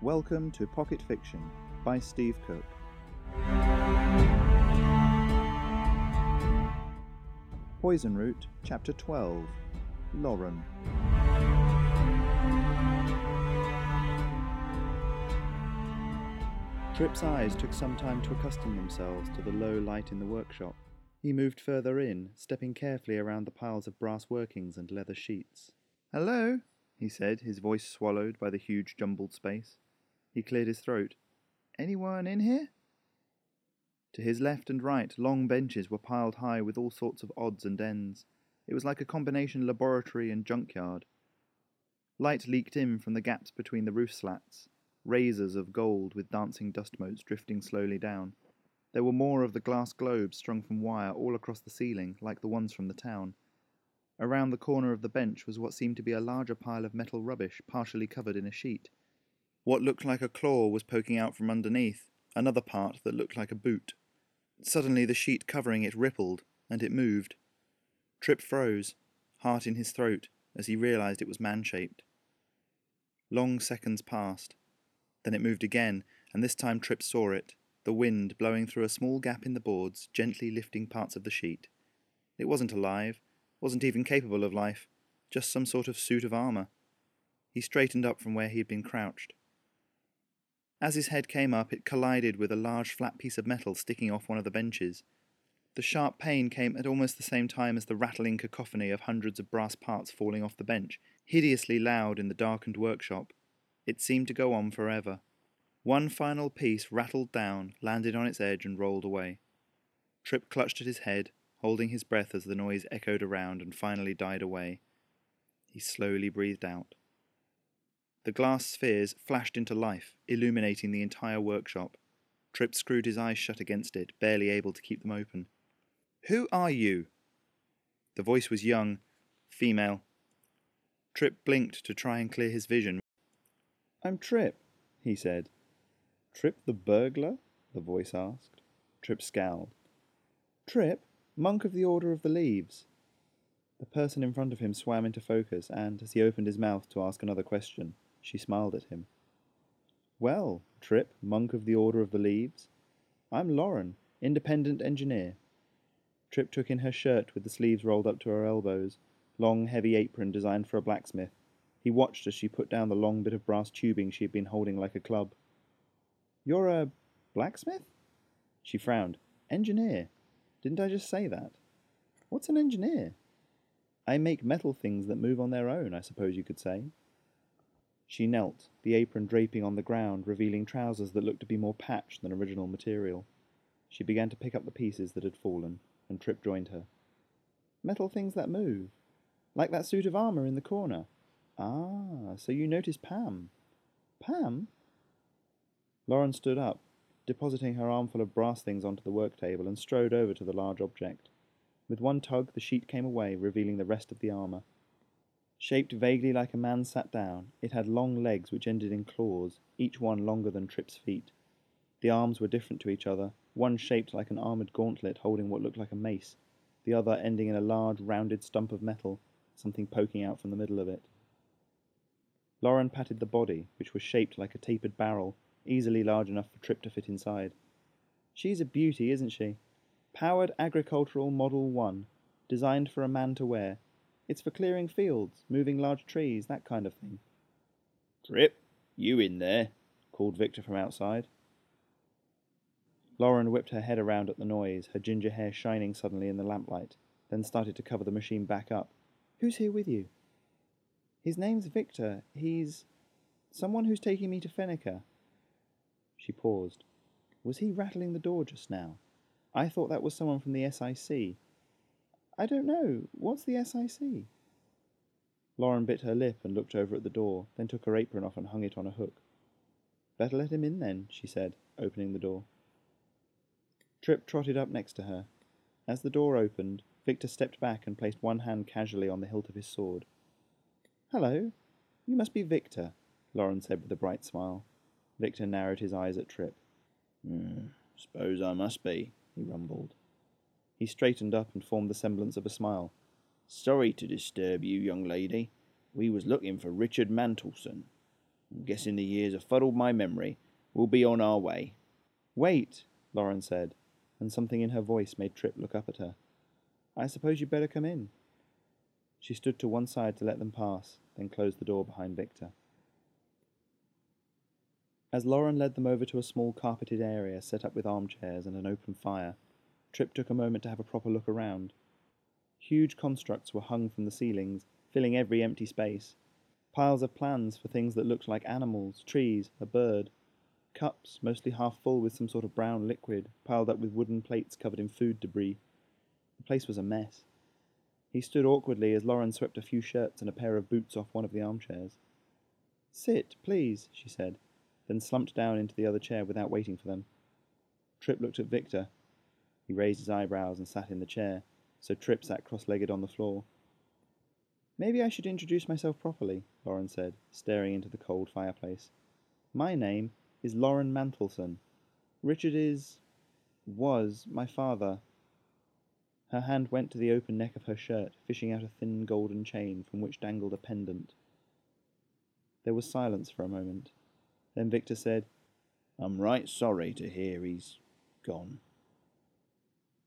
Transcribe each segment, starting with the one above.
Welcome to Pocket Fiction by Steve Cook. Poison Root, Chapter 12 Lauren. Tripp's eyes took some time to accustom themselves to the low light in the workshop. He moved further in, stepping carefully around the piles of brass workings and leather sheets. Hello, he said, his voice swallowed by the huge jumbled space. He cleared his throat. Anyone in here? To his left and right, long benches were piled high with all sorts of odds and ends. It was like a combination laboratory and junkyard. Light leaked in from the gaps between the roof slats, razors of gold with dancing dust motes drifting slowly down. There were more of the glass globes strung from wire all across the ceiling, like the ones from the town. Around the corner of the bench was what seemed to be a larger pile of metal rubbish, partially covered in a sheet. What looked like a claw was poking out from underneath, another part that looked like a boot. Suddenly the sheet covering it rippled, and it moved. Trip froze, heart in his throat, as he realized it was man shaped. Long seconds passed. Then it moved again, and this time Trip saw it, the wind blowing through a small gap in the boards, gently lifting parts of the sheet. It wasn't alive, wasn't even capable of life, just some sort of suit of armour. He straightened up from where he had been crouched. As his head came up, it collided with a large flat piece of metal sticking off one of the benches. The sharp pain came at almost the same time as the rattling cacophony of hundreds of brass parts falling off the bench, hideously loud in the darkened workshop. It seemed to go on forever. One final piece rattled down, landed on its edge, and rolled away. Trip clutched at his head, holding his breath as the noise echoed around and finally died away. He slowly breathed out. The glass spheres flashed into life, illuminating the entire workshop. Tripp screwed his eyes shut against it, barely able to keep them open. Who are you? The voice was young, female. Tripp blinked to try and clear his vision. I'm Tripp, he said. Trip the burglar? the voice asked. Trip scowled. Trip, monk of the Order of the Leaves. The person in front of him swam into focus, and as he opened his mouth to ask another question, she smiled at him. Well, Trip, monk of the Order of the Leaves. I'm Lauren, independent engineer. Trip took in her shirt with the sleeves rolled up to her elbows, long, heavy apron designed for a blacksmith. He watched as she put down the long bit of brass tubing she had been holding like a club. You're a blacksmith? She frowned. Engineer. Didn't I just say that? What's an engineer? I make metal things that move on their own, I suppose you could say. She knelt, the apron draping on the ground, revealing trousers that looked to be more patched than original material. She began to pick up the pieces that had fallen, and Trip joined her. Metal things that move. Like that suit of armour in the corner. Ah, so you noticed Pam. Pam? Lauren stood up, depositing her armful of brass things onto the work table, and strode over to the large object. With one tug, the sheet came away, revealing the rest of the armour. Shaped vaguely like a man sat down, it had long legs which ended in claws, each one longer than Trip's feet. The arms were different to each other, one shaped like an armoured gauntlet holding what looked like a mace, the other ending in a large rounded stump of metal, something poking out from the middle of it. Lauren patted the body, which was shaped like a tapered barrel, easily large enough for Trip to fit inside. She's a beauty, isn't she? Powered Agricultural Model 1, designed for a man to wear, it's for clearing fields, moving large trees, that kind of thing. Trip, you in there? called Victor from outside. Lauren whipped her head around at the noise, her ginger hair shining suddenly in the lamplight, then started to cover the machine back up. Who's here with you? His name's Victor. He's someone who's taking me to Fenica. She paused. Was he rattling the door just now? I thought that was someone from the SIC. I don't know. What's the SIC? Lauren bit her lip and looked over at the door, then took her apron off and hung it on a hook. Better let him in then, she said, opening the door. Trip trotted up next to her. As the door opened, Victor stepped back and placed one hand casually on the hilt of his sword. Hello. You must be Victor, Lauren said with a bright smile. Victor narrowed his eyes at Trip. Mm, suppose I must be, he rumbled. He straightened up and formed the semblance of a smile. Sorry to disturb you, young lady. We was looking for Richard Mantleson. I'm guessing the years have fuddled my memory. We'll be on our way. Wait, Lauren said, and something in her voice made Trip look up at her. I suppose you'd better come in. She stood to one side to let them pass, then closed the door behind Victor. As Lauren led them over to a small carpeted area set up with armchairs and an open fire, Trip took a moment to have a proper look around. Huge constructs were hung from the ceilings, filling every empty space. Piles of plans for things that looked like animals, trees, a bird. Cups, mostly half full with some sort of brown liquid, piled up with wooden plates covered in food debris. The place was a mess. He stood awkwardly as Lauren swept a few shirts and a pair of boots off one of the armchairs. Sit, please, she said, then slumped down into the other chair without waiting for them. Trip looked at Victor. He raised his eyebrows and sat in the chair, so Tripp sat cross legged on the floor. Maybe I should introduce myself properly, Lauren said, staring into the cold fireplace. My name is Lauren Mantleson. Richard is. was my father. Her hand went to the open neck of her shirt, fishing out a thin golden chain from which dangled a pendant. There was silence for a moment. Then Victor said, I'm right sorry to hear he's gone.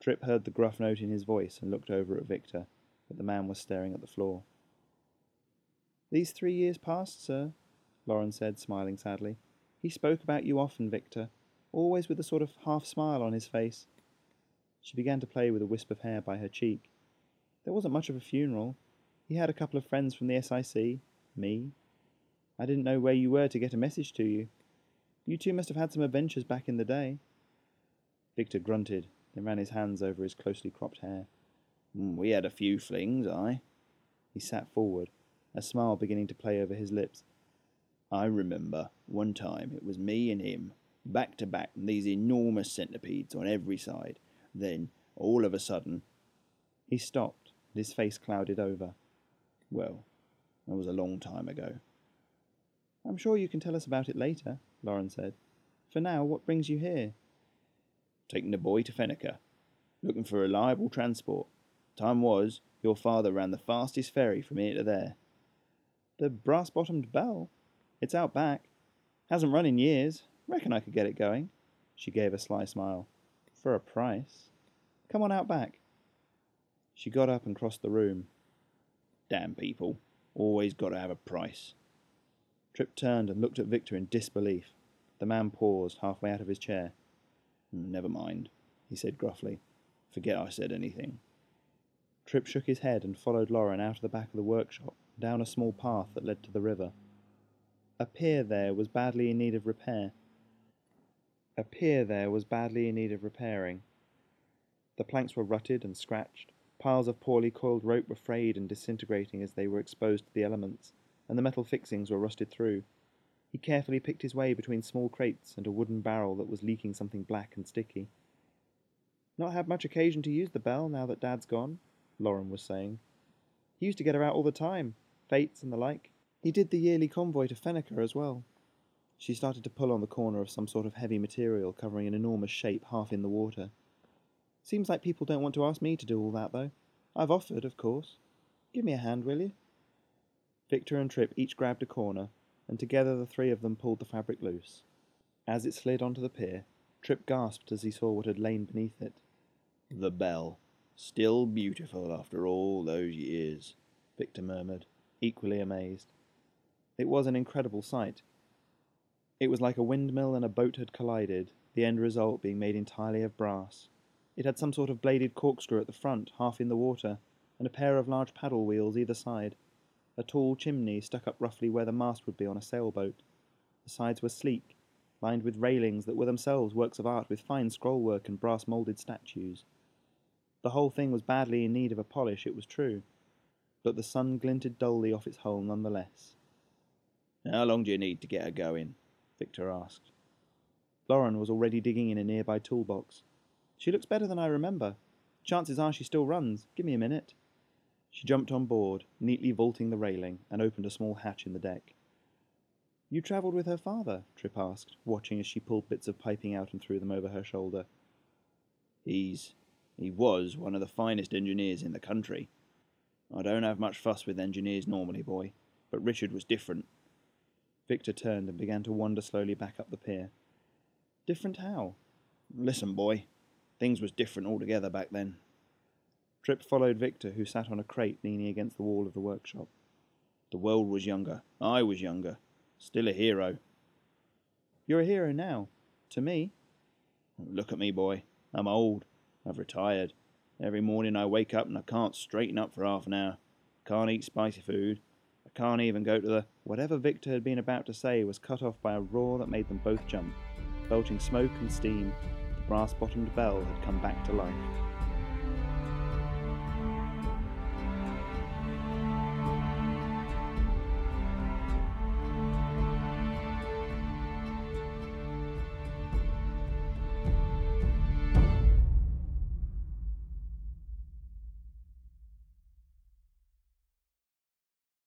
Trip heard the gruff note in his voice and looked over at Victor, but the man was staring at the floor. These three years past, sir, Lauren said, smiling sadly. He spoke about you often, Victor, always with a sort of half smile on his face. She began to play with a wisp of hair by her cheek. There wasn't much of a funeral. He had a couple of friends from the SIC, me, I didn't know where you were to get a message to you. You two must have had some adventures back in the day. Victor grunted, then ran his hands over his closely cropped hair. Mm, we had a few flings, I. He sat forward, a smile beginning to play over his lips. I remember one time it was me and him, back to back, and these enormous centipedes on every side. Then, all of a sudden, he stopped, and his face clouded over. Well, that was a long time ago. I'm sure you can tell us about it later, Lauren said. For now, what brings you here? Taking the boy to Fenniker, looking for reliable transport. Time was, your father ran the fastest ferry from here to there. The brass bottomed bell? It's out back. Hasn't run in years. Reckon I could get it going. She gave a sly smile. For a price. Come on out back. She got up and crossed the room. Damn people. Always got to have a price. Trip turned and looked at Victor in disbelief. The man paused, halfway out of his chair. Never mind, he said gruffly. Forget I said anything. Tripp shook his head and followed Lauren out of the back of the workshop, down a small path that led to the river. A pier there was badly in need of repair. A pier there was badly in need of repairing. The planks were rutted and scratched. Piles of poorly coiled rope were frayed and disintegrating as they were exposed to the elements and the metal fixings were rusted through. He carefully picked his way between small crates and a wooden barrel that was leaking something black and sticky. Not had much occasion to use the bell now that Dad's gone, Lauren was saying. He used to get her out all the time, fates and the like. He did the yearly convoy to Fenniker as well. She started to pull on the corner of some sort of heavy material covering an enormous shape half in the water. Seems like people don't want to ask me to do all that, though. I've offered, of course. Give me a hand, will you? Victor and Trip each grabbed a corner, and together the three of them pulled the fabric loose. As it slid onto the pier, Trip gasped as he saw what had lain beneath it. The bell. Still beautiful after all those years, Victor murmured, equally amazed. It was an incredible sight. It was like a windmill and a boat had collided, the end result being made entirely of brass. It had some sort of bladed corkscrew at the front, half in the water, and a pair of large paddle wheels either side. A tall chimney stuck up roughly where the mast would be on a sailboat. The sides were sleek, lined with railings that were themselves works of art with fine scrollwork and brass moulded statues. The whole thing was badly in need of a polish, it was true, but the sun glinted dully off its hull none the less. How long do you need to get her going? Victor asked. Lauren was already digging in a nearby toolbox. She looks better than I remember. Chances are she still runs. Give me a minute. She jumped on board, neatly vaulting the railing, and opened a small hatch in the deck. You travelled with her father? Trip asked, watching as she pulled bits of piping out and threw them over her shoulder. He's. he was one of the finest engineers in the country. I don't have much fuss with engineers normally, boy, but Richard was different. Victor turned and began to wander slowly back up the pier. Different how? Listen, boy, things was different altogether back then. Tripp followed Victor, who sat on a crate leaning against the wall of the workshop. The world was younger. I was younger. Still a hero. You're a hero now. To me. Look at me, boy. I'm old. I've retired. Every morning I wake up and I can't straighten up for half an hour. Can't eat spicy food. I can't even go to the. Whatever Victor had been about to say was cut off by a roar that made them both jump. Belching smoke and steam, the brass bottomed bell had come back to life.